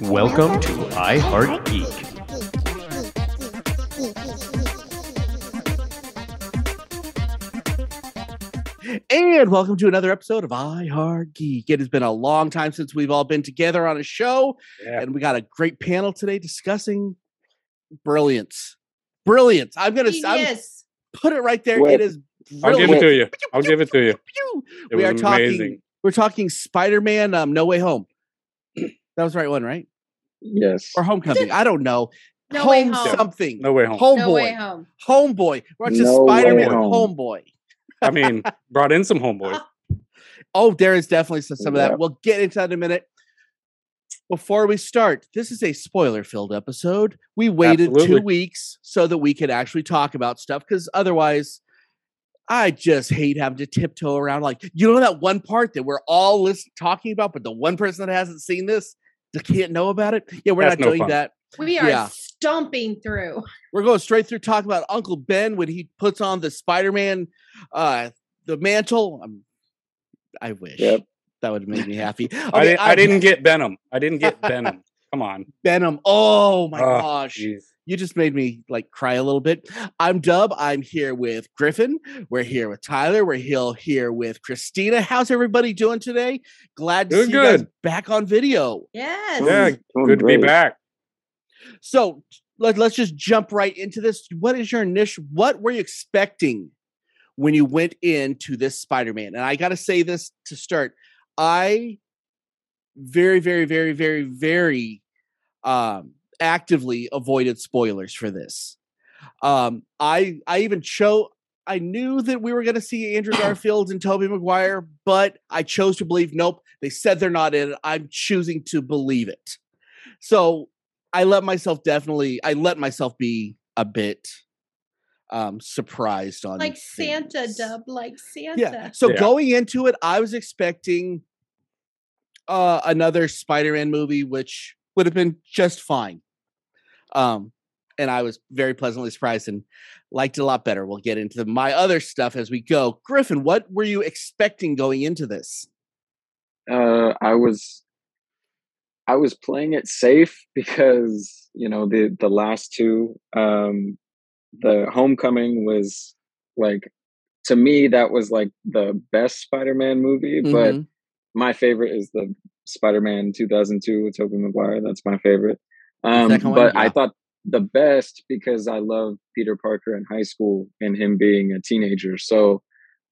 Welcome to I Heart Geek. And welcome to another episode of I Heart Geek. It has been a long time since we've all been together on a show, Yeah. and we got a great panel today discussing brilliance. Brilliance. I'm gonna put it right there. Wait. It is I'll give it to you. I'll give it to you. It we are was talking. amazing. We're talking Spider-Man. Um, No Way Home. that was the right one, right? Yes. Or Homecoming? I don't know. No Way Home Home. something. No way home. Homeboy. No way home. Homeboy. We're watching No Spider-Man Home. Homeboy. I mean, brought in some homeboy. Oh, there is definitely some, some of that. We'll get into that in a minute. Before we start, this is a spoiler filled episode. We waited two weeks so that we could actually talk about stuff because otherwise, I just hate having to tiptoe around. Like, you know, that one part that we're all listen- talking about, but the one person that hasn't seen this that can't know about it. Yeah, we're That's not no doing fun. that. We are Yeah. stomping through. We're going straight through talking about Uncle Ben when he puts on the Spider Man, uh, the mantle. Um, I wish Yep. that would make me happy. I, didn't, I didn't get Venom. I didn't get Venom. Come on. Venom. Oh my Oh, gosh. jeez. You just made me like cry a little bit. I'm Dub. I'm here with Griffin. We're here with Tyler. We're here, here with Christina. How's everybody doing today? Glad to Doing see you guys back on video. Yes. Yeah, Doing Good to be back. So let, let's just jump right into this. What is your initial what were you expecting when you went into this Spider-Man? And I gotta say this to start. I very, very, very, very, very um actively avoided spoilers for this. Um I I even chose I knew that we were going to see Andrew Garfield and Tobey Maguire, but I chose to believe nope. They said they're not in it. I'm choosing to believe it. So I let myself definitely I let myself be a bit um surprised on Like Santa. Dub. Like Santa. Yeah. So Yeah. going into it, I was expecting uh another Spider-Man movie, which would have been just fine. Um, and I was very pleasantly surprised and liked it a lot better. We'll get into my other stuff as we go. Griffin, what were you expecting going into this? Uh, I was, I was playing it safe because you know the the last two, um, the Homecoming was like to me that was like the best Spider-Man movie, but Mhm. my favorite is the Spider-Man 2002 with Tobey Maguire. That's my favorite. Um, one, but yeah. I thought the best because I love Peter Parker in high school and him being a teenager. So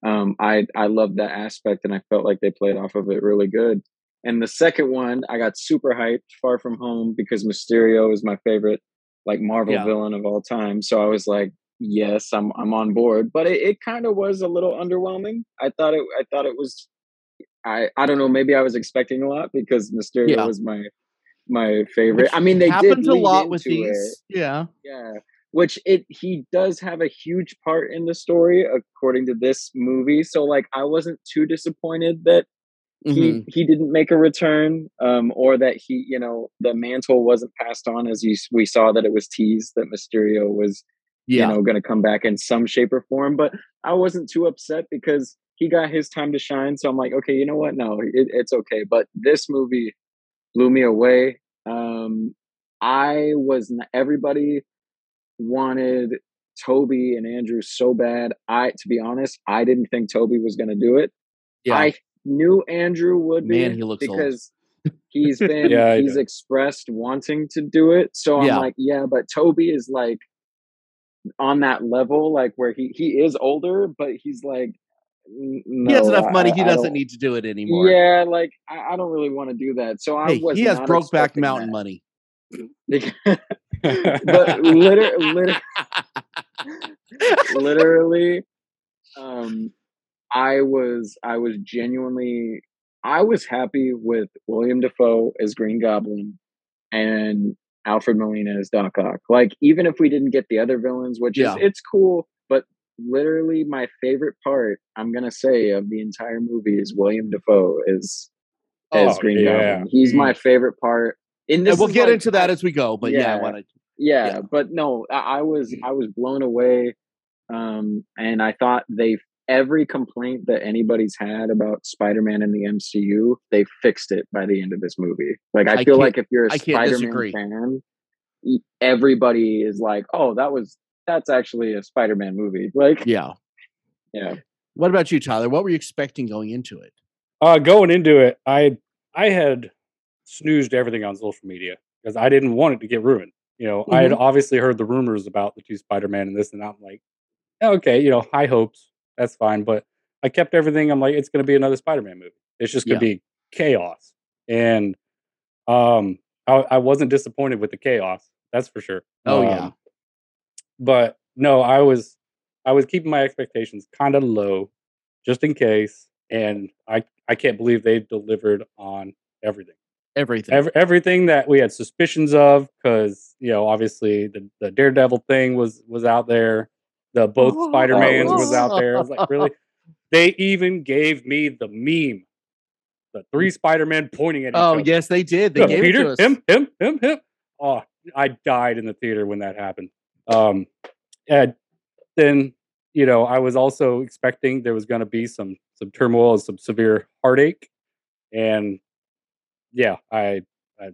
um, I I loved that aspect, and I felt like they played off of it really good. And the second one, I got super hyped, Far From Home, because Mysterio is my favorite like Marvel Yeah. villain of all time. So I was like, yes, I'm I'm on board. But it, it kind of was a little underwhelming. I thought it I thought it was I I don't know, maybe I was expecting a lot because Mysterio Yeah. was my my favorite. Which I mean, they did happens a lot with into it. these. Yeah. Yeah. Which it he does have a huge part in the story according to this movie. So like I wasn't too disappointed that Mhm. he he didn't make a return um or that he you know the mantle wasn't passed on as you, we saw that it was teased that Mysterio was Yeah. you know going to come back in some shape or form but I wasn't too upset because he got his time to shine so I'm like okay you know what no it, it's okay but this movie blew me away um I was everybody wanted Toby and Andrew so bad I to be honest I didn't think Toby was going to do it yeah. I knew Andrew would be Man, he looks old. because he's been Yeah, he's does. expressed wanting to do it. So I'm Yeah. like, yeah, but Toby is like on that level, like where he he is older, but he's like "N- he has enough money. I- He doesn't need to do it anymore. Yeah, like I, I don't really want to do that. So I Hey, was he has not broke back mountain that. money. but liter- liter- literally um i was i was genuinely i was happy with william dafoe as green goblin and alfred molina as doc ock like even if we didn't get the other villains which Yeah. is it's cool literally my favorite part i'm gonna say of the entire movie is william dafoe is as Oh, green yeah. goblin he's my favorite part and this and we'll get like- into that as we go. But yeah, I Yeah. want to. yeah, Yeah. but no I, I was i was blown away um and i thought they every complaint that anybody's had about Spider-Man in the MCU, they fixed it by the end of this movie. Like I, I feel like if you're a I can't disagree. Spider-Man fan, everybody is like, "Oh, that was that's actually a Spider-Man movie." Like, Yeah. yeah. What about you, Tyler? What were you expecting going into it? Uh, going into it, I I had snoozed everything on social media because I didn't want it to get ruined. You know, I had obviously heard the rumors about the two Spider-Man and this, and I'm like, okay, you know, high hopes, that's fine. But I kept everything. I'm like, it's going to be another Spider-Man movie. It's just going to be chaos, and um, I, I wasn't disappointed with the chaos. That's for sure. Oh, Um, yeah. But no, I was I was keeping my expectations kind of low, just in case. And I I can't believe they delivered on everything, Everything. Ev- everything that we had suspicions of, because you know obviously the the Daredevil thing was was out there, the both Oh, Spider Mans was out there. I was like, really? They even gave me the meme, the three Spider Man pointing at each oh other. yes, they did. They Yeah, gave Peter, it to us. him, him, him, him. Oh, I died in the theater when that happened. Um, and then you know, I was also expecting there was going to be some some turmoil, and some severe heartache, and yeah, I, I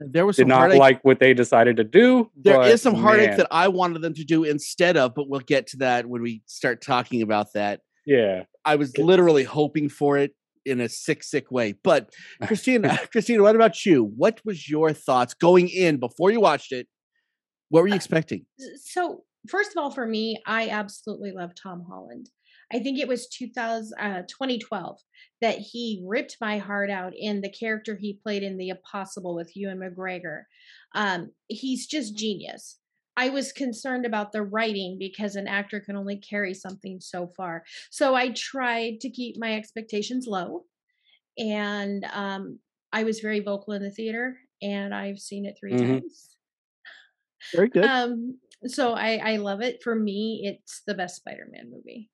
There was did some not heartache. like what they decided to do. There is some heartache man, that I wanted them to do instead of, but we'll get to that when we start talking about that. yeah, I was literally hoping for it in a sick, sick way. But Christina, Christina, what about you? What was your thoughts going in before you watched it? What were you expecting? So, first of all, for me, I absolutely love Tom Holland. I think it was 2000, uh, 2012 that he ripped my heart out in the character he played in The Impossible with Ewan McGregor. Um, he's just genius. I was concerned about the writing because an actor can only carry something so far. So I tried to keep my expectations low. And um, I was very vocal in the theater, and I've seen it 3 Mhm. times. Very good. Um, so I I love it. For me, it's the best Spider-Man movie.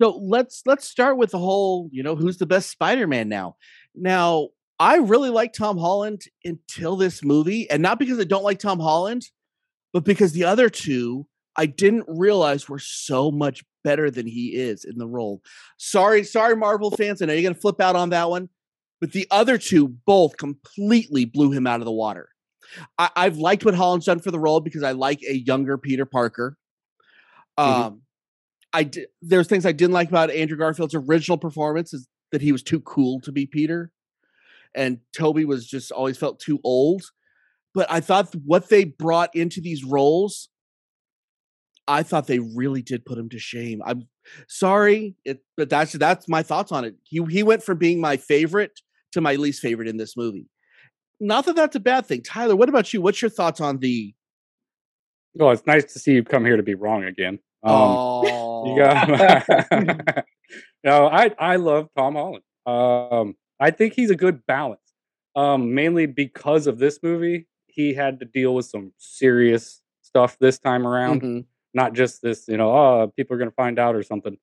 So let's let's start with the whole, you know, who's the best Spider-Man now. Now, I really like Tom Holland until this movie, and not because I don't like Tom Holland, but because the other two I didn't realize were so much better than he is in the role. Sorry, sorry, Marvel fans. I know you're gonna flip out on that one, but the other two both completely blew him out of the water. I, I've liked what Holland's done for the role because I like a younger Peter Parker. Um, Mhm. I there's things I didn't like about Andrew Garfield's original performance is that he was too cool to be Peter, and Toby was just always felt too old. But I thought what they brought into these roles, I thought they really did put him to shame. I'm sorry, it, but that's that's my thoughts on it. He he went from being my favorite to my least favorite in this movie. Not that that's a bad thing. Tyler, what about you? What's your thoughts on the? well, it's nice to see you come here to be wrong again. Um, oh, You got no, I I love Tom Holland. Um, I think he's a good balance. Um, mainly because of this movie, he had to deal with some serious stuff this time around. Mhm. Not just this, you know, oh, people are gonna find out or something.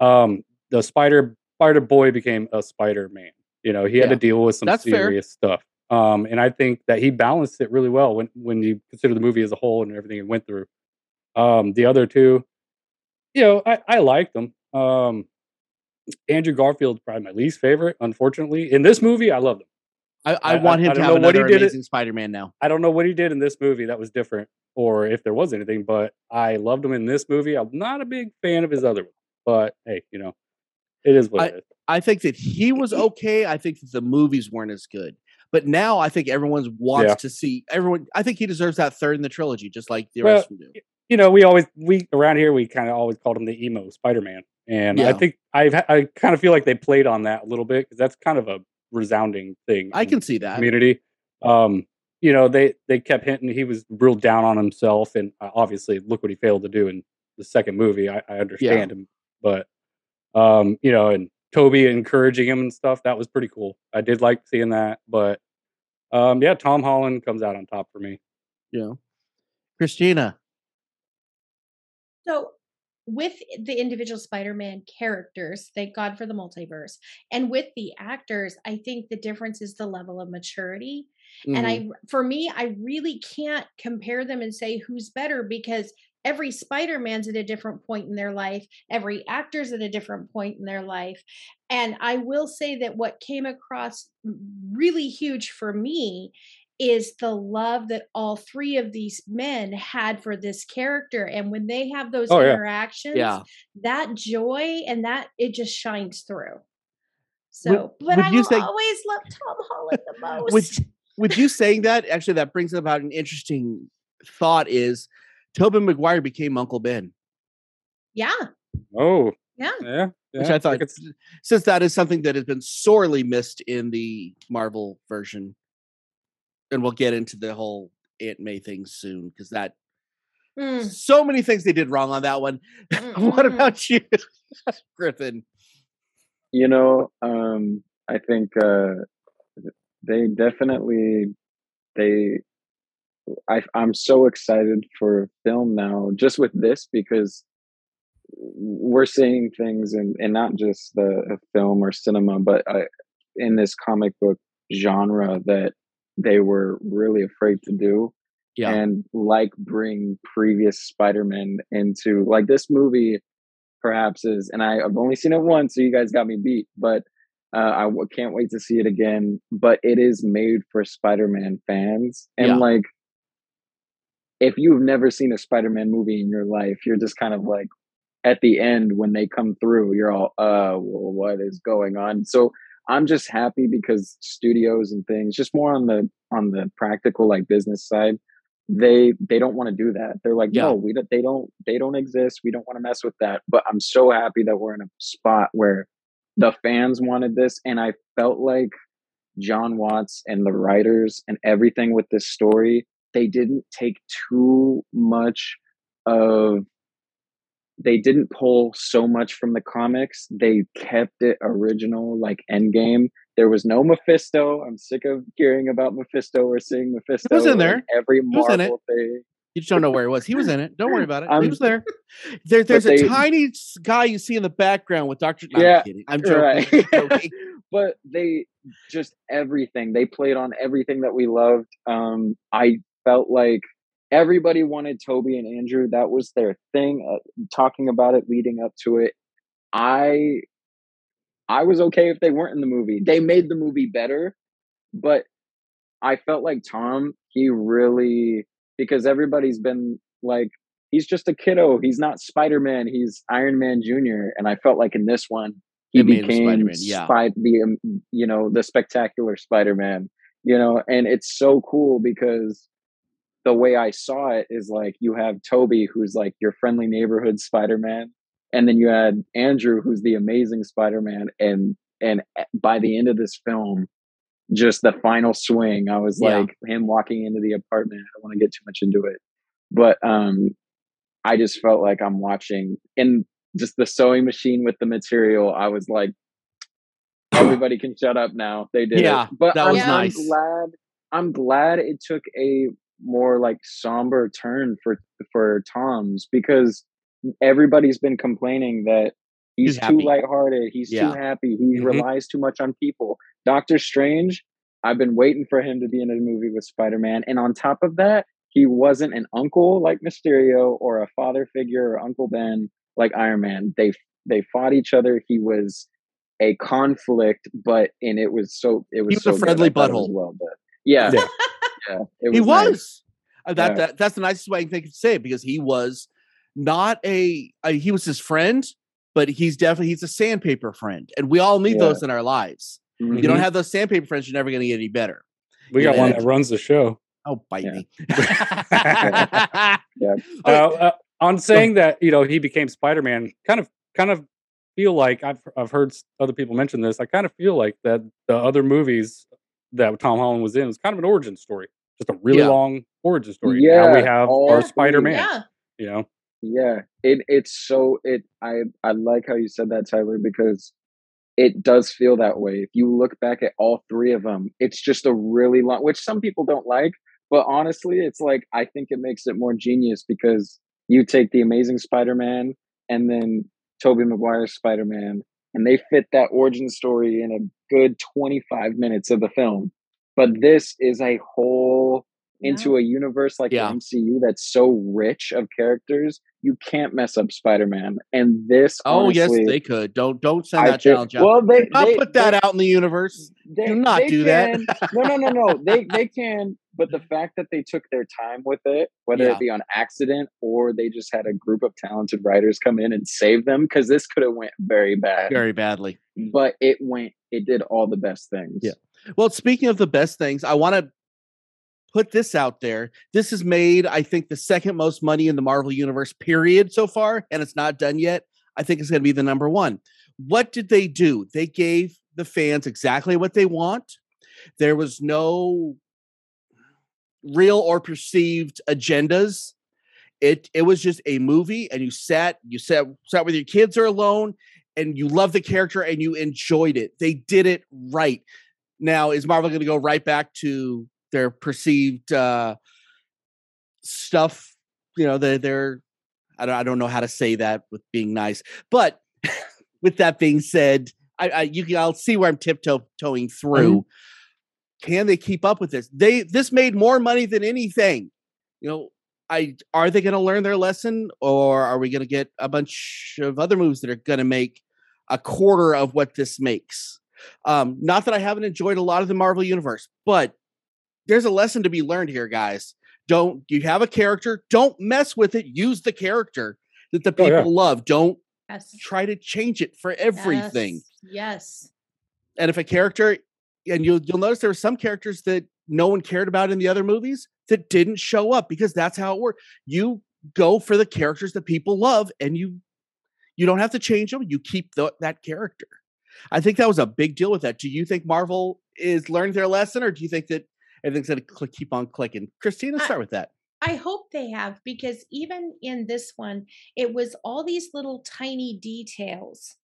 Um, the Spider Spider Boy became a Spider Man. You know, he had Yeah. to deal with some That's fair. serious stuff. Um, and I think that he balanced it really well when when you consider the movie as a whole and everything it went through. Um, the other two, you know, I, I liked them. Um, Andrew Garfield's probably my least favorite, unfortunately. In this movie, I loved him. I, I I- want him I to have know what he another did amazing Spider-Man now. I don't know what he did in this movie that was different, or if there was anything, but I loved him in this movie. I'm not a big fan of his other one, but hey, you know, it is what it is. I think that he was okay. I think that the movies weren't as good. But now I think everyone's wants Yeah. to see everyone. I think he deserves that third in the trilogy, just like the Well, rest of them do. You know, we always we around here we kind of always called him the emo Spider-Man, and I think I've I kind of feel like they played on that a little bit because that's kind of a resounding thing. I can see that. community. Um, you know, they they kept hinting he was real down on himself, and uh, obviously, look what he failed to do in the second movie. I, I understand him, but um, you know, and Toby encouraging him and stuff that was pretty cool. I did like seeing that, but um, yeah, Tom Holland comes out on top for me. You know, Christina. So with the individual Spider-Man characters, thank God for the multiverse, and with the actors, I think the difference is the level of maturity. And Mhm. I, for me, I really can't compare them and say who's better because every Spider-Man's at a different point in their life, every actor's at a different point in their life. And I will say that what came across really huge for me is the love that all three of these men had for this character and when they have those Oh, interactions Yeah. that joy and that it just shines through so but would i will say- always love tom holland the most with with you saying that, actually, that brings about an interesting thought. Is Tobin Maguire became Uncle Ben, yeah Oh, yeah yeah. which I thought, could since that is something that has been sorely missed in the Marvel version, and we'll get into the whole Aunt May thing soon because that Mm, so many things they did wrong on that one. what about you, Griffin? You know, um, I think uh, they definitely they. I, I'm so excited for film now, just with this because we're seeing things in, and not just the film or cinema, but uh, in this comic book genre that they were really afraid to do Yeah, and like bring previous Spider-Man into like this movie perhaps is and I, I've only seen it once so you guys got me beat but uh, I w- can't wait to see it again but it is made for Spider-Man fans and Yeah. like if you've never seen a Spider-Man movie in your life you're just kind of like at the end when they come through you're all uh well, what is going on? So I'm just happy because studios and things just more on the on the practical like business side they they don't want to do that. They're like Yeah. no we don't they don't they don't exist. We don't want to mess with that. But i'm so happy that we're in a spot where the fans wanted this and i felt like jon watts and the writers and everything with this story they didn't take too much of they didn't pull so much from the comics they kept it original like endgame there was no Mephisto. I'm sick of hearing about Mephisto or seeing Mephisto. in in there. every was in it. Marvel thing. you just don't know where he was. He was in it. Don't worry about it. he Um, was there. There, there's a they- tiny guy you see in the background with Doctor. No, Yeah, I'm. I'm joking. Right. I'm joking. but they just everything they played on everything that we loved. Um, I felt like everybody wanted Toby and Andrew. That was their thing. Uh, talking about it leading up to it, I I was okay if they weren't in the movie. They made the movie better, but I felt like Tom. He really because everybody's been like he's just a kiddo. He's not Spider Man. He's Iron Man Junior. And I felt like in this one he him became Spider-Man, yeah. The um, you know the spectacular Spider Man. You know, and it's so cool because the way I saw it is like you have Toby, who's like your friendly neighborhood Spider Man, and then you had Andrew, who's the amazing Spider Man, and and by the end of this film, just the final swing, I was Yeah. like him walking into the apartment. I don't want to get too much into it, but um, I just felt like I'm watching in just the sewing machine with the material. I was like, everybody can shut up now. They did Yeah, it, but that was I'm nice. glad. I'm glad it took a more like somber turn for for Tom's because everybody's been complaining that he's, He's too lighthearted. He's Yeah. too happy. He Mhm. relies too much on people. Doctor Strange, I've been waiting for him to be in a movie with Spider Man, and on top of that, he wasn't an uncle like Mysterio or a father figure or Uncle Ben like Iron Man. They they fought each other. He was a conflict, but and it was so it was, was a so good. friendly I thought it was butthole. well done. Yeah, Yeah. Yeah, it he was. was. nice. Uh, That, Yeah. that that's the nicest way I can think to say it because he was not a uh, he was his friend, but he's definitely he's a sandpaper friend, and we all need Yeah. those in our lives. Mhm. You don't Mhm. have those sandpaper friends, you're never going to get any better. We Yeah, got one and- that runs the show. Oh, bite Yeah. me. Yeah. Uh, uh, on saying that, you know, he became Spider Man, kind of, kind of feel like I've I've heard other people mention this. I kind of feel like that the other movies that Tom Holland was in was kind of an origin story, just a really Yeah. long origin story. now we have all our. Spider Man. yeah You know, Yeah, it it's so it I I like how you said that Tyler because it does feel that way. If you look back at all three of them, it's just a really long, which some people don't like, but honestly, it's like I think it makes it more genius because you take the Amazing Spider-Man and then Tobey Maguire's Spider-Man, and they fit that origin story in a good 25 minutes of the film. But this is a whole into a universe like Yeah. the MCU that's so rich of characters, you can't mess up Spider-Man. And this, Oh yes, they could. Don't don't send I that think- challenge out. Well, they, not they- put that they- out in the universe. They, Do not do that. no, no, no, no. They they can, but the fact that they took their time with it, whether Yeah. it be on accident or they just had a group of talented writers come in and save them, because this could have went very bad. Very badly. But it went. It did all the best things. Yeah. Well, speaking of the best things, I want to put this out there. This has made, I think, the second most money in the Marvel Universe, period, so far, and it's not done yet. I think it's going to be the number one. What did they do? They gave the fans exactly what they want. There was no real or perceived agendas. It it was just a movie, and you sat you sat sat with your kids or alone, and you loved the character and you enjoyed it. They did it right. Now, is Marvel going to go right back to their perceived uh, stuff? You know, they're, they're I don't I don't know how to say that with being nice, but with that being said, I, I you can I'll see where I'm tiptoeing through. Can they keep up with this? They this made more money than anything. You know, I are they going to learn their lesson, or are we going to get a bunch of other moves that are going to make a quarter of what this makes? Um, not that I haven't enjoyed a lot of the Marvel universe, but there's a lesson to be learned here, guys. Don't you have a character? Don't mess with it. Use the character that the Oh, people yeah. love. Don't Yes. try to change it for everything. Yes. yes. And if a character, and you'll you'll notice there were some characters that no one cared about in the other movies that didn't show up because that's how it works. You go for the characters that people love, and you you don't have to change them. You keep the, that character. I think that was a big deal with that. Do you think Marvel is learning their lesson, or do you think that everything's going to keep on clicking? Christina, I- start with that. I hope they have because even in this one, it was all these little tiny details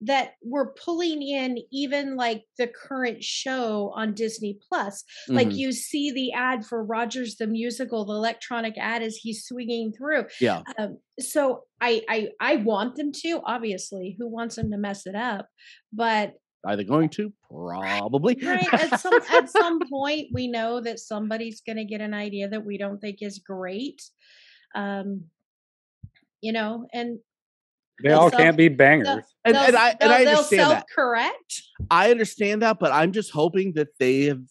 that were pulling in even like the current show on Disney Plus. Like Mhm. you see the ad for Rogers the musical, the electronic ad as he's swinging through. yeah, Um, so I, I I want them to obviously. Who wants them to mess it up? But are they going to? Probably. right at some at some point we know that somebody's going to get an idea that we don't think is great um you know and They all self- can't be bangers. they'll, And- they'll- and I- and they'll- I understand that. self-correct I understand that, but I'm just hoping that they have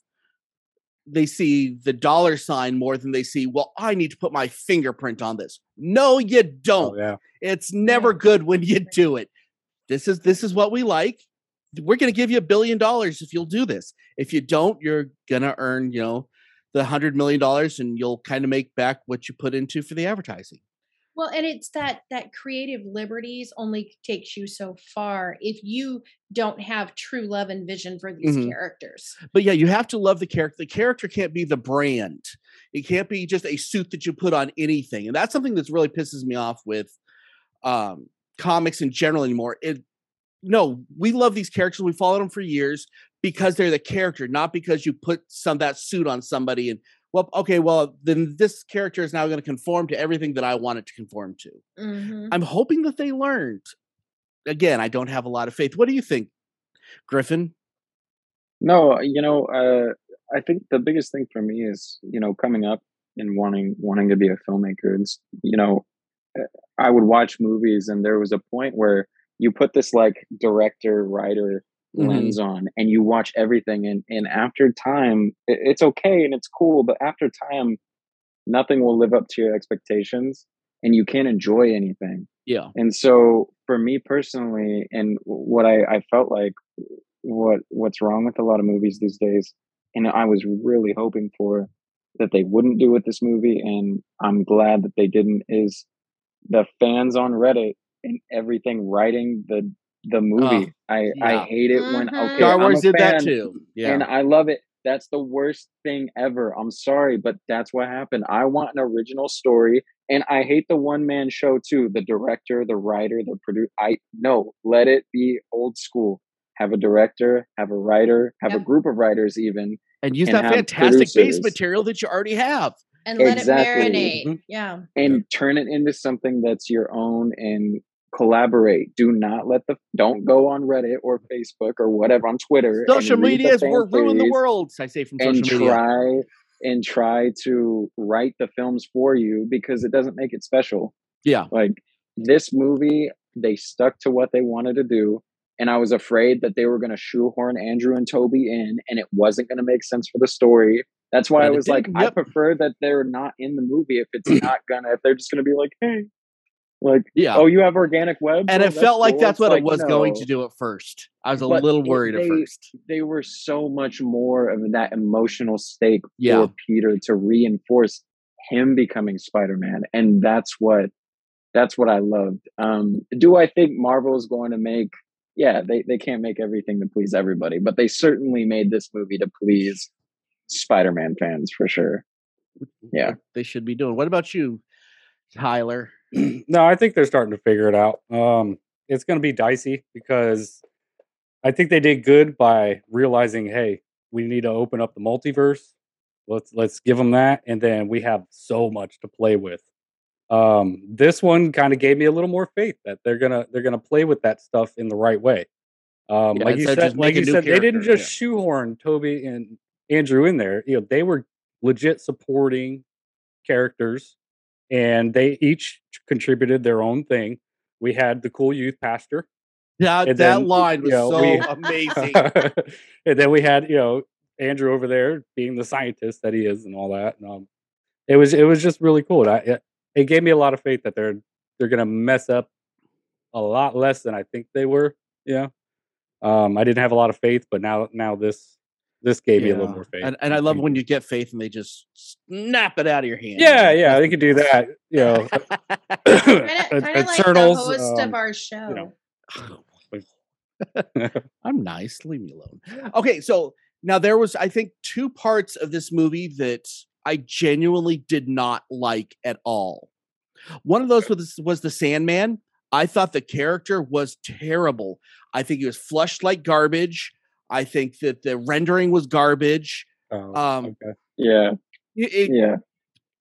they see the dollar sign more than they see, well, I need to put my fingerprint on this. No, you don't. Oh, yeah. It's never good when you do it. This is this is what we like. We're going to give you a billion dollars if you'll do this. If you don't, you're going to earn, you know, the 100 million dollars and you'll kind of make back what you put into for the advertising. well and it's that that creative liberties only takes you so far if you don't have true love and vision for these Mhm. characters But yeah, you have to love the character. The character can't be the brand. It can't be just a suit that you put on anything. And that's something that's really pisses me off with um, comics in general anymore. It no, we love these characters. We followed them for years because they're the character, not because you put some that suit on somebody and well, okay, well, then this character is now going to conform to everything that I want it to conform to. Mhm. I'm hoping that they learned. Again, I don't have a lot of faith. What do you think, Griffin? No, you know, uh, I think the biggest thing for me is, you know, coming up and wanting wanting to be a filmmaker. It's, you know, uh, I would watch movies, and there was a point where you put this like director writer Mhm. lens on, and you watch everything, and and after time, it, it's okay and it's cool, but after time, nothing will live up to your expectations, and you can't enjoy anything. Yeah. And so for me personally, and what I, I felt like what what's wrong with a lot of movies these days, and I was really hoping for that they wouldn't do with this movie, and I'm glad that they didn't, is the fans on Reddit and everything writing the the movie. I yeah. I hate it when Mhm. okay, Star I'm a Wars did that fan, too. Yeah. and I love it. That's the worst thing ever. I'm sorry, but that's what happened. I want an original story, and I hate the one man show too. The director, the writer, the producer. I no, let it be old school. Have a director, have a writer, have a group of writers, even. and use and that have fantastic base material that you already have. and let Exactly. it marinate Mhm. yeah and turn it into something that's your own and collaborate. Do not let the don't go on Reddit or Facebook or whatever on Twitter. Social media is we're ruining the world. I say from social media. And try and try to write the films for you because it doesn't make it special. Yeah. Like this movie, they stuck to what they wanted to do. And I was afraid that they were going to shoehorn Andrew and Toby in and it wasn't going to make sense for the story. That's why And I was like, didn't, I prefer that they're not in the movie if it's not gonna, if they're just gonna be like, hey, like, Yeah. oh, you have organic web. and Oh, it felt like cool." that's what like, it was going to do at first. I was a But little it- worried at first. They were so much more of that emotional stake Yeah. for Peter to reinforce him becoming Spider-Man, and that's what that's what I loved. Um, do I think Marvel's going to make? Yeah, they they can't make everything to please everybody, but they certainly made this movie to please Spider-Man fans for sure. Yeah. They should be doing. What about you, Tyler? no, I think they're starting to figure it out. Um, it's going to be dicey because I think they did good by realizing, hey, we need to open up the multiverse. Let's let's give them that, and then we have so much to play with. Um, this one kind of gave me a little more faith that they're gonna they're gonna play with that stuff in the right way. Um, Yeah, like you said, like you said, they didn't just shoehorn Toby and Andrew in there. You know, they were legit supporting characters and they each contributed their own thing. We had the cool youth pastor, That that then, line was know, so we- amazing. and then we had you know Andrew over there being the scientist that he is and all that. And, um, it was it was just really cool. I, it, it gave me a lot of faith that they're they're gonna mess up a lot less than I think they were. Yeah, um, I didn't have a lot of faith, but now now this this gave me a little more faith. And, and I love when you get faith and they just snap it out of your hand. yeah yeah they could do that. You know, Kind of, at- at of like Eternals, the host um, of our show. know. I'm nice. Leave me alone. Okay, so now there was, I think, two parts of this movie that I genuinely did not like at all. One of those was was the Sandman. I thought the character was terrible. I think he was flushed like garbage. I think that the rendering was garbage. Oh, Um, okay. Yeah, It- it- yeah.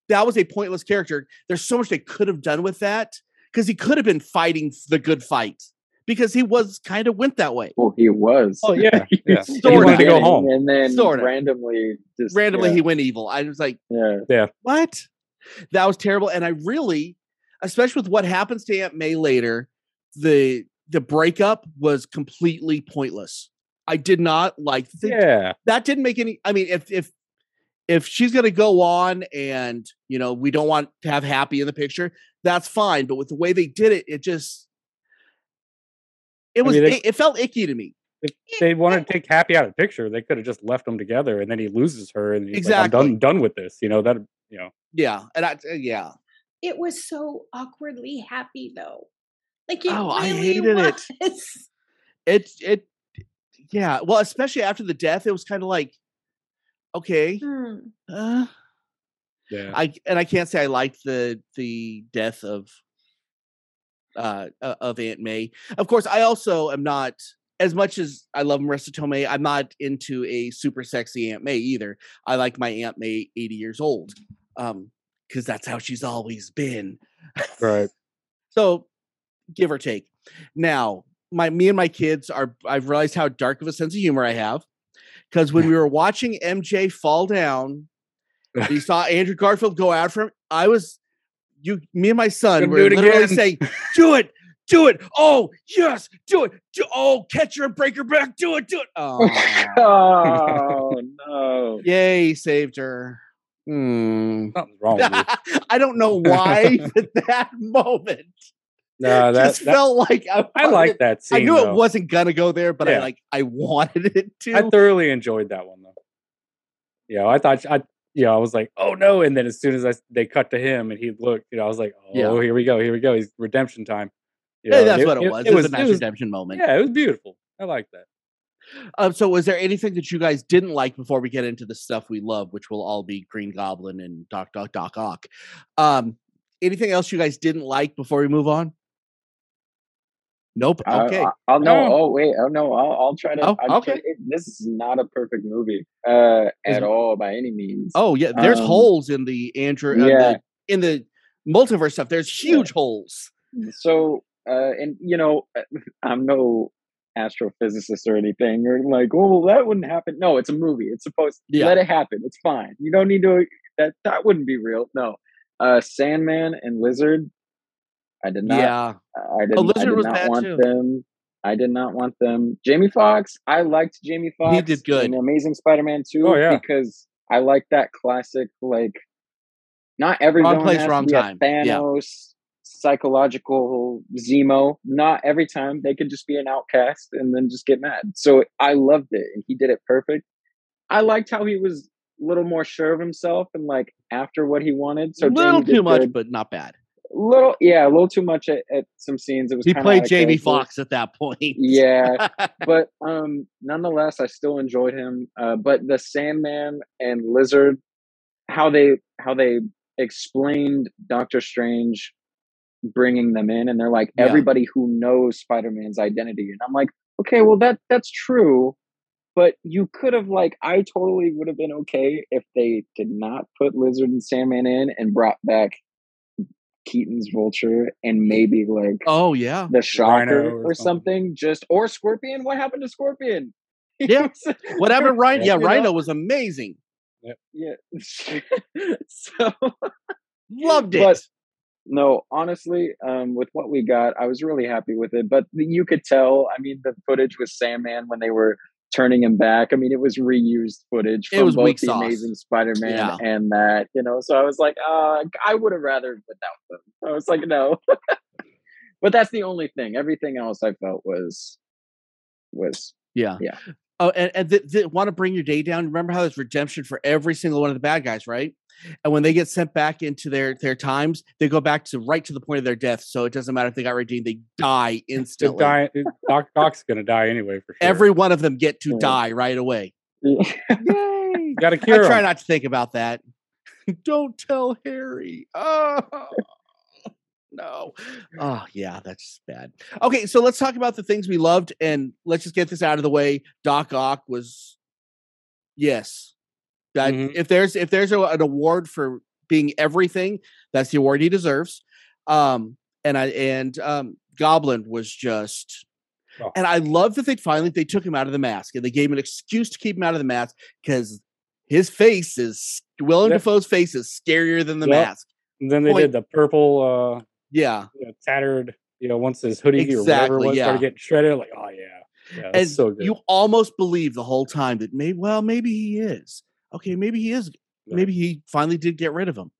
that was a pointless character. There's so much they could have done with that because he could have been fighting the good fight because he was kind of went that way. Well, he was. Oh yeah, yeah. Sort he wanted to go home. and then Sorta. randomly, just Randomly, yeah, he went evil. I was like, yeah, yeah. what? That was terrible. And I really, especially with what happens to Aunt May later, the the breakup was completely pointless. I did not like the, Yeah, that didn't make any I mean if if if she's going to go on and you know we don't want to have happy in the picture, that's fine, but with the way they did it it just it I was mean, they- it, it felt icky to me. if they wanted to take Happy out of the picture, they could have just left them together, and then he loses her, and he's like, Exactly. I'm done done with this. You know that you know. Yeah, and I uh, yeah. It was so awkwardly happy though. Like it Oh, I really hated it. was. It it yeah, well especially after the death it was kind of like okay, Hmm. uh, Yeah, I and I can't say I liked the the death of uh uh, of Aunt May. Of course, I also am not as much as I love Marisa Tomei. I'm not into a super sexy Aunt May either. I like my Aunt May 80 years old, um, because that's how she's always been. right. So, give or take. Now, my me and my kids are. I've realized how dark of a sense of humor I have, because when we were watching MJ fall down, we saw Andrew Garfield go after him. I was, you, me and my son were literally again. saying, "Do it, do it! Oh yes, do it! Do, oh, catch her and break her back! Do it, do it! Oh, oh no! yay, saved her. Hmm. Something's wrong. I don't know why, but that moment No, that, just that felt like I, I like that scene. I knew though. it wasn't gonna go there, but I like I wanted it to. I thoroughly enjoyed that one though. Yeah, I thought I, you know, I was like, oh no, and then as soon as I they cut to him and he looked, you know, I was like, oh, Yeah. here we go, here we go, he's redemption time. You Yeah, know, that's what it, was. It, was a nice was- redemption moment. Yeah, it was beautiful. I like that. Um, so, was there anything that you guys didn't like before we get into the stuff we love, which will all be Green Goblin and Doc Doc Doc Ock? Um, anything else you guys didn't like before we move on? Nope. Okay. I, know. No. Oh wait. Oh no. I'll, I'll try to. Oh, I'll okay. try- it- this is not a perfect movie uh, at all by any means. oh yeah, there's um, holes in the Andrew. Uh, yeah. the, in the multiverse stuff. There's huge holes. so uh and you know i'm no astrophysicist or anything, or like, oh, well, that wouldn't happen. No, it's a movie. It's supposed to Yeah. let it happen. It's fine. You don't need to. That that wouldn't be real. No, uh, Sandman and Lizard. I did not. yeah. I did, I Lizard did was not bad want too. them. I did not want them. Jamie Foxx. I liked Jamie Foxx. did good. in Amazing Spider-Man two. Oh, yeah. because I like that classic like. Not every Wrong place, has wrong be a time. Yeah. Thanos psychological Zemo. Not every time they could just be an outcast and then just get mad. So I loved it, and he did it perfect. I liked how he was a little more sure of himself and like after what he wanted. So a little Jamie too much, good. but not bad. Little yeah, a little too much at, at some scenes. It was He played Jamie. Foxx at that point. Yeah, but um nonetheless i still enjoyed him uh but the sandman and lizard how they how they explained doctor strange bringing them in and they're like Yeah. everybody who knows spider-man's identity and i'm like okay well that that's true but you could have like i totally would have been okay if they did not put lizard and sandman in and brought back keaton's vulture and maybe like oh yeah. the shocker Rhino or, or something. something. Just or scorpion. What happened to scorpion? Yeah. Whatever Rhino. Yeah, You know? Rhino was amazing. yeah. so Loved it. But- no, honestly, um, with what we got, I was really happy with it. But you could tell. I mean, the footage with Sandman when they were turning him back. I mean, it was reused footage It from was both the sauce. Amazing Spider-Man Yeah. and that. You know, so I was like, uh, I would have rather without them. I was like, no. but that's the only thing. Everything else I felt was was yeah. yeah. Oh, and, and th- th- want to bring your day down. Remember how there's redemption for every single one of the bad guys, right? And when they get sent back into their their times, they go back to right to the point of their death. So it doesn't matter if they got redeemed; they die They're instantly. dying- Doc Doc's gonna die anyway for sure. Every one of them get to Yeah. die right away. Yeah. Yay! gotta I try him. not to think about that. Don't tell Harry. Oh no. Oh yeah, that's bad. Okay, so let's talk about the things we loved, and let's just get this out of the way. Doc Ock was yes. That Mhm. if there's if there's a, an award for being everything, that's the award he deserves. Um, and I and um, Goblin was just. Oh. And I love that they finally they took him out of the mask and they gave him an excuse to keep him out of the mask because his face is Willem Yep. Dafoe's face is scarier than the Yep. mask. And then they Boy. did the purple, uh, Yeah, you know, tattered. You know, once his hoodie or whatever Exactly, was yeah. started getting shredded, like, oh yeah, yeah, and so good. you almost believe the whole time that maybe well maybe he is okay maybe he is maybe he finally did get rid of him.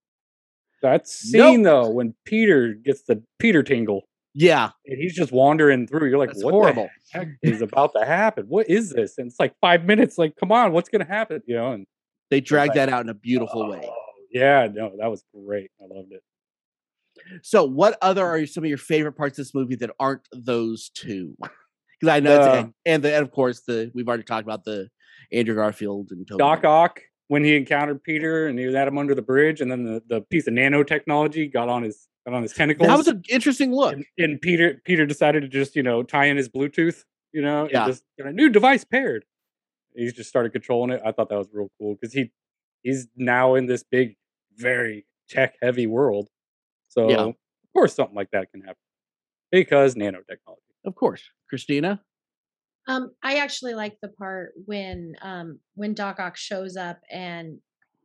that scene though, when Peter gets the Peter tingle Yeah, and he's just wandering through, you're like, that's what horrible. the heck is about to happen? What is this? And it's like five minutes. Like, come on, what's gonna happen? You know, and They dragged like, that out in a beautiful way. Oh, yeah, no, that was great. I loved it. So, what other are some of your favorite parts of this movie that aren't those two? Because I know, it's, and, and, the, and of course, the we've already talked about the Andrew Garfield and Tobey Doc Ock when he encountered Peter and he was at him under the bridge, and then the, the piece of nanotechnology got on his got on his tentacles. That was an interesting look. and, and Peter Peter decided to just you know tie in his Bluetooth, you know, and Yeah. just know, new device paired. He just started controlling it. I thought that was real cool because he he's now in this big, very tech heavy world. So Yeah. of course something like that can happen because nanotechnology. Of course, Christina. Um, I actually like the part when um when Doc Ock shows up and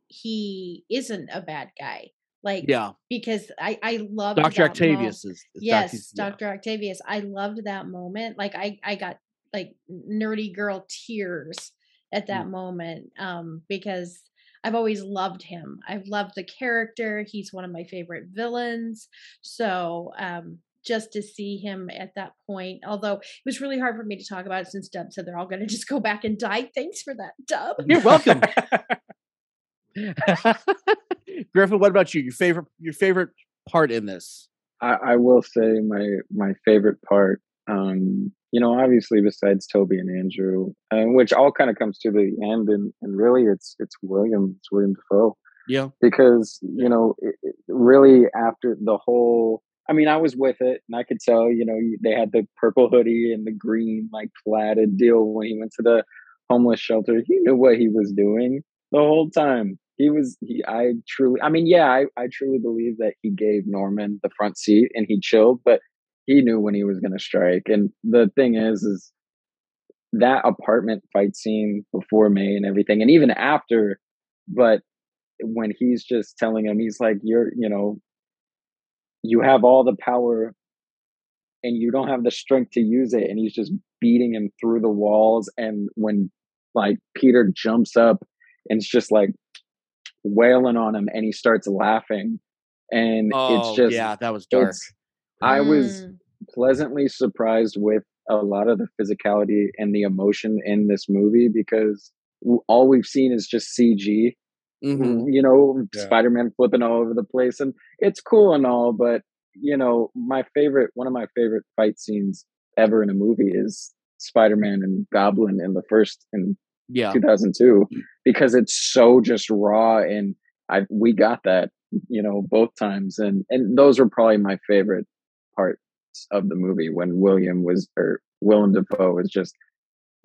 he isn't a bad guy. Like Yeah, because I I love Doctor Octavius is. is yes Doc- yeah. dr octavius i loved that moment like i i got like nerdy girl tears at Mm. that moment um because i've always loved him i've loved the character he's one of my favorite villains so um just to see him at that point although it was really hard for me to talk about it since dub said they're all going to just go back and die thanks for that dub You're welcome. Griffin, what about you? Your favorite your favorite part in this? I, I will say my my favorite part. Um, you know, obviously besides Toby and Andrew, which all kind of comes to the end, and, and really it's it's William, it's William Dafoe, Yeah. because you know, it, it really after the whole. I mean, I was with it, and I could tell. You know, they had the purple hoodie and the green like plaided deal when he went to the homeless shelter. He knew what he was doing the whole time. He was he I truly I mean, yeah, I, I truly believe that he gave Norman the front seat and he chilled, but he knew when he was gonna strike. And the thing is is that apartment fight scene before May and everything, and even after, but when he's just telling him, he's like, "You're, you know, you have all the power, and you don't have the strength to use it," and he's just beating him through the walls. And when like Peter jumps up and it's just like wailing on him, and he starts laughing, and Oh, it's just yeah, that was dark. it's- I was Mm. pleasantly surprised with a lot of the physicality and the emotion in this movie because all we've seen is just CG. Mhm. You know, Yeah. Spider Man flipping all over the place, and it's cool and all, but you know, my favorite, one of my favorite fight scenes ever in a movie is Spider Man and Goblin in the first in Yeah. 2002 because it's so just raw and I we got that you know both times and and those were probably my favorite parts of the movie when William was or Willem Dafoe was just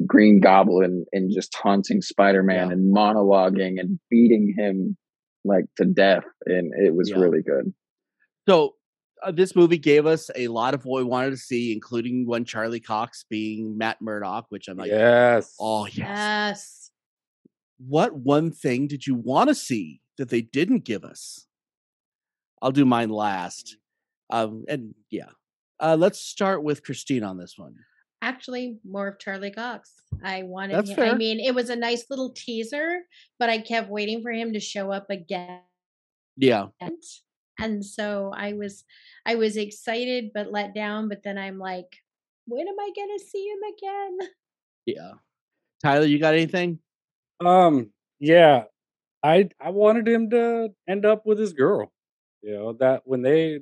Green Goblin and just taunting Spider-Man Yeah. and monologuing and beating him like to death and it was Yeah. really good. So uh, this movie gave us a lot of what we wanted to see, including one Charlie Cox being Matt Murdock, which I'm like, yes. oh yes. Yes. What one thing did you want to see that they didn't give us? I'll do mine last. Um, and yeah, uh, let's start with Christine on this one. Actually, more of Charlie Cox. I wanted That's him. I mean, it was a nice little teaser, but I kept waiting for him to show up again. Yeah, And so I was I was excited but let down, but then I'm like, when am I gonna see him again? yeah. Tyler, you got anything? Um, yeah, I I wanted him to end up with his girl. You know that when they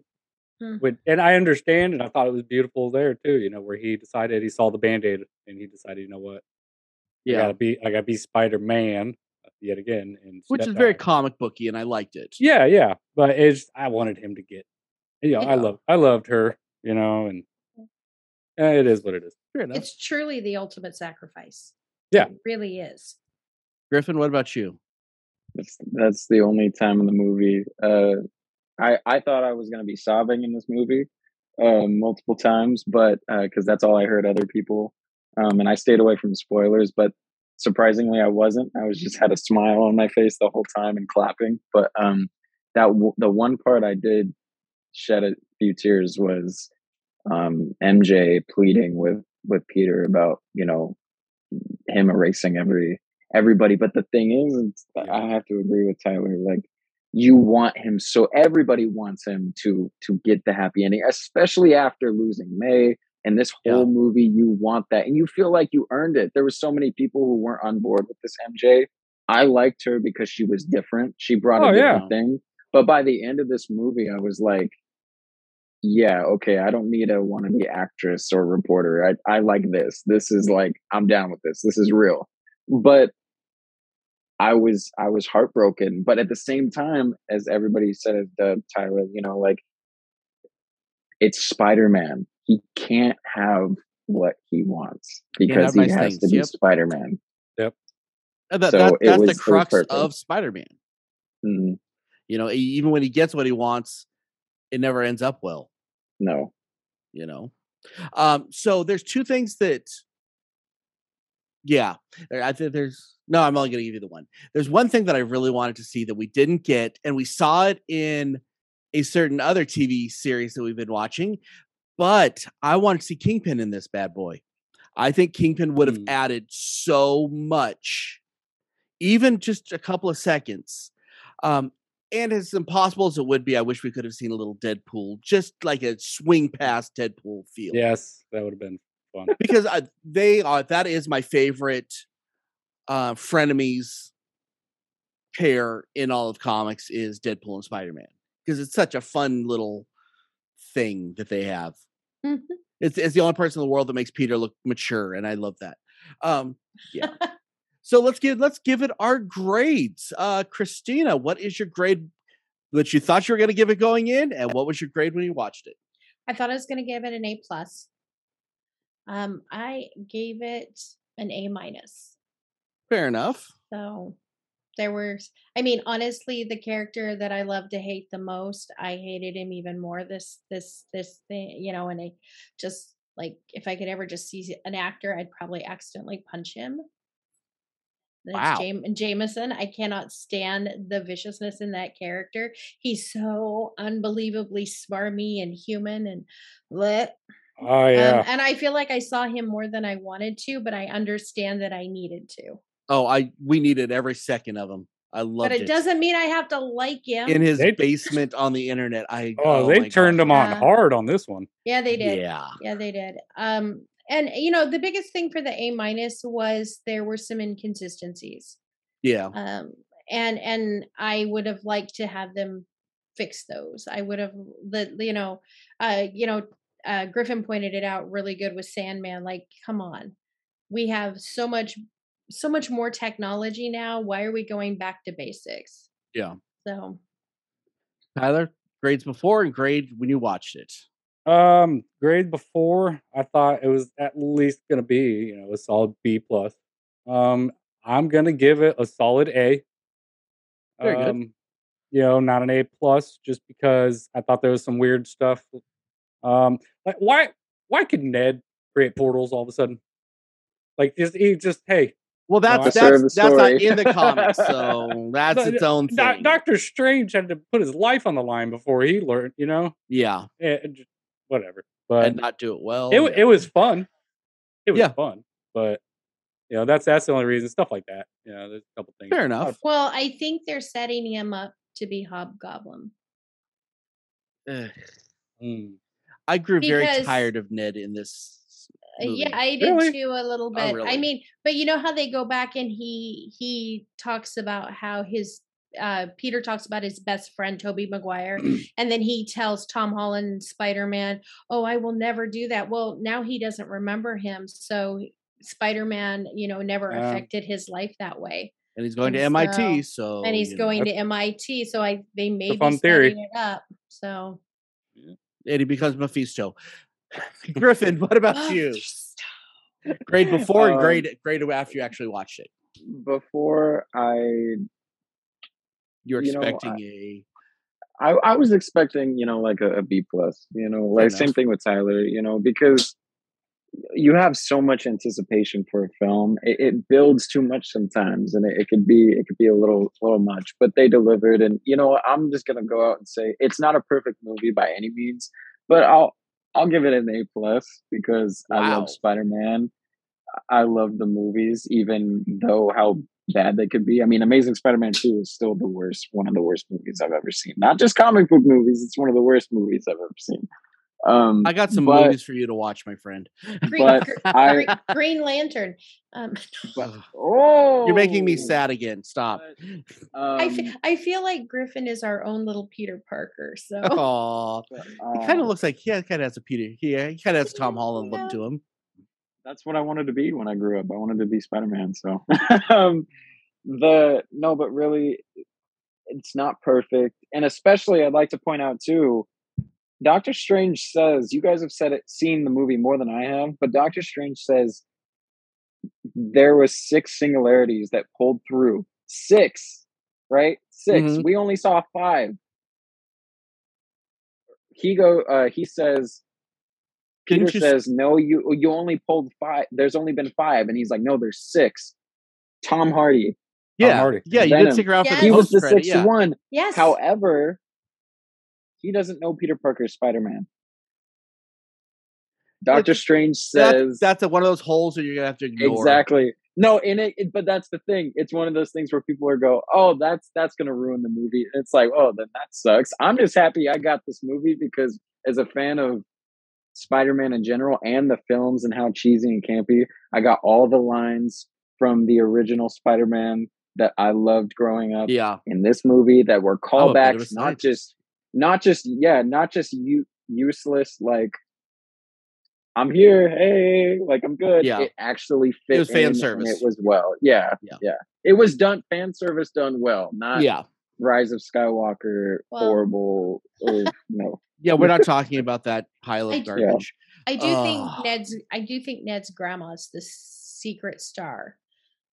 Hmm. when and I understand, and I thought it was beautiful there too. You know where he decided he saw the band aid and he decided, you know what, yeah, I gotta be I gotta be Spider Man yet again, and which step is very back. comic booky, and I liked it. Yeah, yeah, but it's I wanted him to get. You know, I Yeah. love I loved her. You know, and eh, it is what it is. Fair enough. It's truly the ultimate sacrifice. Yeah. It really is. Griffin, what about you? That's that's the only time in the movie. Uh, I I thought I was gonna be sobbing in this movie um, multiple times, but because that's all I heard other people, um, and I stayed away from spoilers. But surprisingly, I wasn't. I was just had a smile on my face the whole time and clapping. But um, that w- the one part I did shed a few tears was um, MJ pleading with with Peter about you know him erasing every everybody. But the thing is. I have to agree with Tyler. Like you want him so everybody wants him to to get the happy ending, especially after losing May. And this Yeah. whole movie, you want that, and you feel like you earned it. There were so many people who weren't on board with this MJ. I liked her because she was different. She brought Oh, a yeah. different thing. But by the end of this movie, I was like, yeah, okay, I don't need a wannabe actress or reporter. I, I like this. This is like, I'm down with this. This is real. But I was I was heartbroken. But at the same time, as everybody said, the Tyler, you know, like it's Spider Man. He can't have what he wants because he nice has things, to be yep. Spider Man. Uh, That, So that, it that's was- the crux of Spider-Man. Mm, You know, even when he gets what he wants, it never ends up well. no. you know um so there's two things that yeah i think there's no i'm only going to give you the one there's one thing that i really wanted to see that we didn't get and we saw it in a certain other tv series that we've been watching but i want to see kingpin in this bad boy i think kingpin would have Hmm. added so much even just a couple of seconds um and as impossible as it would be, I wish we could have seen a little Deadpool, just like a swing past Deadpool feel. Yes, that would have been fun. because I, they are that is my favorite uh, frenemies pair in all of comics is Deadpool and Spider Man because it's such a fun little thing that they have. Mhm. It's, it's the only person in the world that makes Peter look mature, and I love that. Um, yeah. So let's give let's give it our grades. Uh Christina, what is your grade that you thought you were going to give it going in, and what was your grade when you watched it? I thought I was going to give it an A plus. Um, I gave it an A minus. Fair enough. So there were, I mean, honestly, the character that I love to hate the most, I hated him even more. This, this, this thing, you know, and I just Like if I could ever just see an actor, I'd probably accidentally punch him. And Wow. It's Jam- Jameson. I cannot stand the viciousness in that character. He's so unbelievably smarmy and human and lit. Oh yeah. Um, and I feel like I saw him more than I wanted to, but I understand that I needed to. Oh, I we needed every second of him. I love it. But it, doesn't mean I have to like him. in his They- basement on the internet. I oh, they turned gosh. him on Yeah. hard on this one. yeah, they did. Yeah. Yeah, they did. Um, and you know, the biggest thing for the A minus was there were some inconsistencies. Yeah. Um, and and I would have liked to have them fix those. I would have the you know, uh, you know, uh, Griffin pointed it out really good with Sandman. Like, come on, we have so much so much more technology now. Why are we going back to basics? Yeah. So Tyler, grades before and grade when you watched it. Um, grade before, I thought it was at least gonna be, you know, a solid B plus. Um, I'm gonna give it a solid A. Very good. um, You know, not an A plus, just because I thought there was some weird stuff. Um, like why why could Ned create portals all of a sudden? Like just he just hey, Well, No, that's that's that's not in the comics, so that's No, its own Doc- thing. Doctor Strange had to put his life on the line before he learned, you know, yeah, Eh, eh, whatever. But and not do it well. it yeah. it was fun. It was Yeah. fun, but you know that's that's the only reason. Stuff like that. You know, there's a couple things. fair enough. well, I think they're setting him up to be Hobgoblin. Ugh. Mm. I grew very tired of Ned in this. Uh, Yeah. I did Really? too a little Oh, bit. I mean, but you know how they go back and he he talks about how his uh Peter talks about his best friend Tobey Maguire and then he tells Tom Holland Spider-Man, "Oh, I will never do that." Well, now he doesn't remember him, so Spider-Man, you know, never affected his life that way. and he's going to and MIT, so and he's you know. going to MIT, so I they may be fun theory. it up. So and he becomes Mephisto. Griffin, what about you? Grade before and Um, grade grade after you actually watched it. Before I You're you know, expecting a I, I was expecting, you know, like a, a B plus, you know, like same thing with Tyler, you know, because you have so much anticipation for a film. It, it builds too much sometimes, and it, it could be it could be a little little much. But they delivered, and you know, I'm just gonna go out and say it's not a perfect movie by any means, but I'll I'll give it an A plus because I love Spider Man. I love the movies, even though how bad they could be. I mean, Amazing Spider-Man 2 is still the worst, one of the worst movies I've ever seen. Not just comic book movies, it's one of the worst movies I've ever seen. Um I got some but- movies for you to watch, my friend. Green, But Gr- I- Green, Green Lantern. Um, Oh You're making me sad again. Stop. I, Um, fe- I feel like Griffin is our own little Peter Parker. So Oh, but, he kind of um, looks like he kind of has a Peter. He, he kind of has a Tom Holland look to him. that's what I wanted to be when I grew up. I wanted to be Spider-Man. So um the no, but really it's not perfect. And especially I'd like to point out too, Doctor Strange says, you guys have said it seen the movie more than I have, but Doctor Strange says there was six singularities that pulled through. Six, right? 6 Mhm. We only saw five. He go uh he says Didn't Peter you s- says, "No, you you only pulled five. There's only been five, and he's like, "No, there's six. Tom Hardy, Yeah, Hardy. yeah, you did Venom. stick around for the he was the sixth Yeah, one. yes, However, he doesn't know Peter Parker's Spider Man. Doctor It's- Strange says that's a, one of those holes that you're gonna have to ignore. exactly. No, in it, it- but that's the thing. It's one of those things where people are go, "Oh, that's that's going to ruin the movie." It's like, "Oh, then that sucks." I'm just happy I got this movie because as a fan of Spider-Man in general and the films and how cheesy and campy, I got all the lines from the original Spider-Man that I loved growing up Yeah, in this movie that were I'm a bit of a callbacks, not just not just yeah, not just you useless like I'm here, hey, like I'm good. Yeah. It actually fit. was fan service. It was well. Yeah, Yeah. yeah. It was done fan service done well, not yeah, Rise of Skywalker Well- horrible or no. yeah. We're not talking about that pile of d- garbage. I do Ugh. think Ned's. I do think Ned's grandma's the secret star.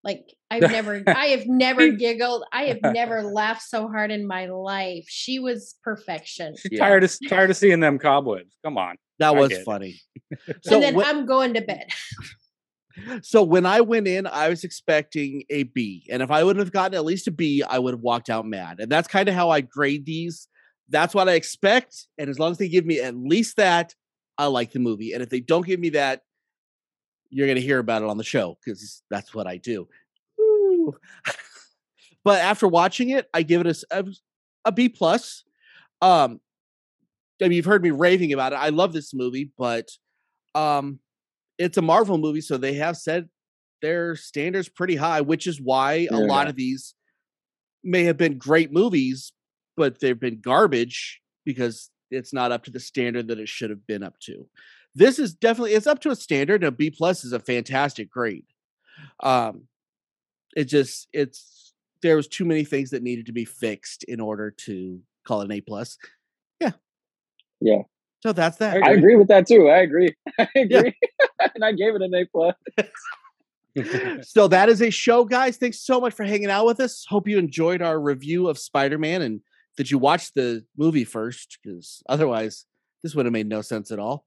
Like I've never, I have never giggled. I have never laughed so hard in my life. She was perfection. She's Yeah. tired of tired of seeing them cobwebs. Come on. That I was funny. So and then when- I'm going to bed. So when I went in, I was expecting a B. And if I wouldn't have gotten at least a B, I would have walked out mad. And that's kind of how I grade these. That's what I expect. And as long as they give me at least that, I like the movie. And if they don't give me that, you're going to hear about it on the show because that's what I do. But after watching it, I give it a, a, a B plus. Um, I mean, you've heard me raving about it. I love this movie, but um, it's a Marvel movie, so they have said their standards pretty high, which is why a lot of these may have been great movies, but they've been garbage because it's not up to the standard that it should have been up to. This is definitely it's up to a standard. and A B plus is a fantastic grade. Um, it just it's there was too many things that needed to be fixed in order to call it an A plus. Yeah, Yeah. So that's that. I agree with that too. I agree. I agree. and I gave it an A plus. so that is a show, guys. Thanks so much for hanging out with us. Hope you enjoyed our review of Spider Man and that you watched the movie first, because otherwise, this would have made no sense at all.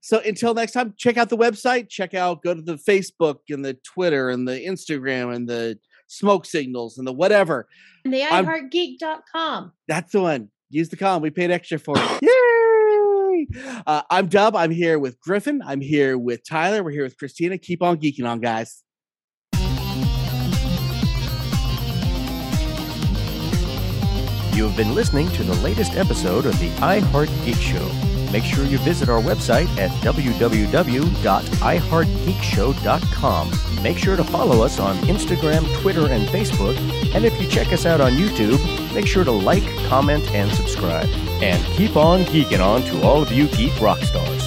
So until next time, check out the website. Check out, go to the Facebook and the Twitter and the Instagram and the smoke signals and the whatever. And the I'm- iHeartGeek.com. That's the one. Use the com. We paid extra for it. Yay! Uh, I'm Dub. I'm here with Griffin. I'm here with Tyler. We're here with Christina. Keep on geeking on, guys. You have been listening to the latest episode of the iHeart Geek Show. Make sure you visit our website at www.iheartgeekshow.com. Make sure to follow us on Instagram, Twitter, and Facebook. And if you check us out on YouTube, make sure to like, comment, and subscribe. And keep on geeking on to all of you geek rock stars.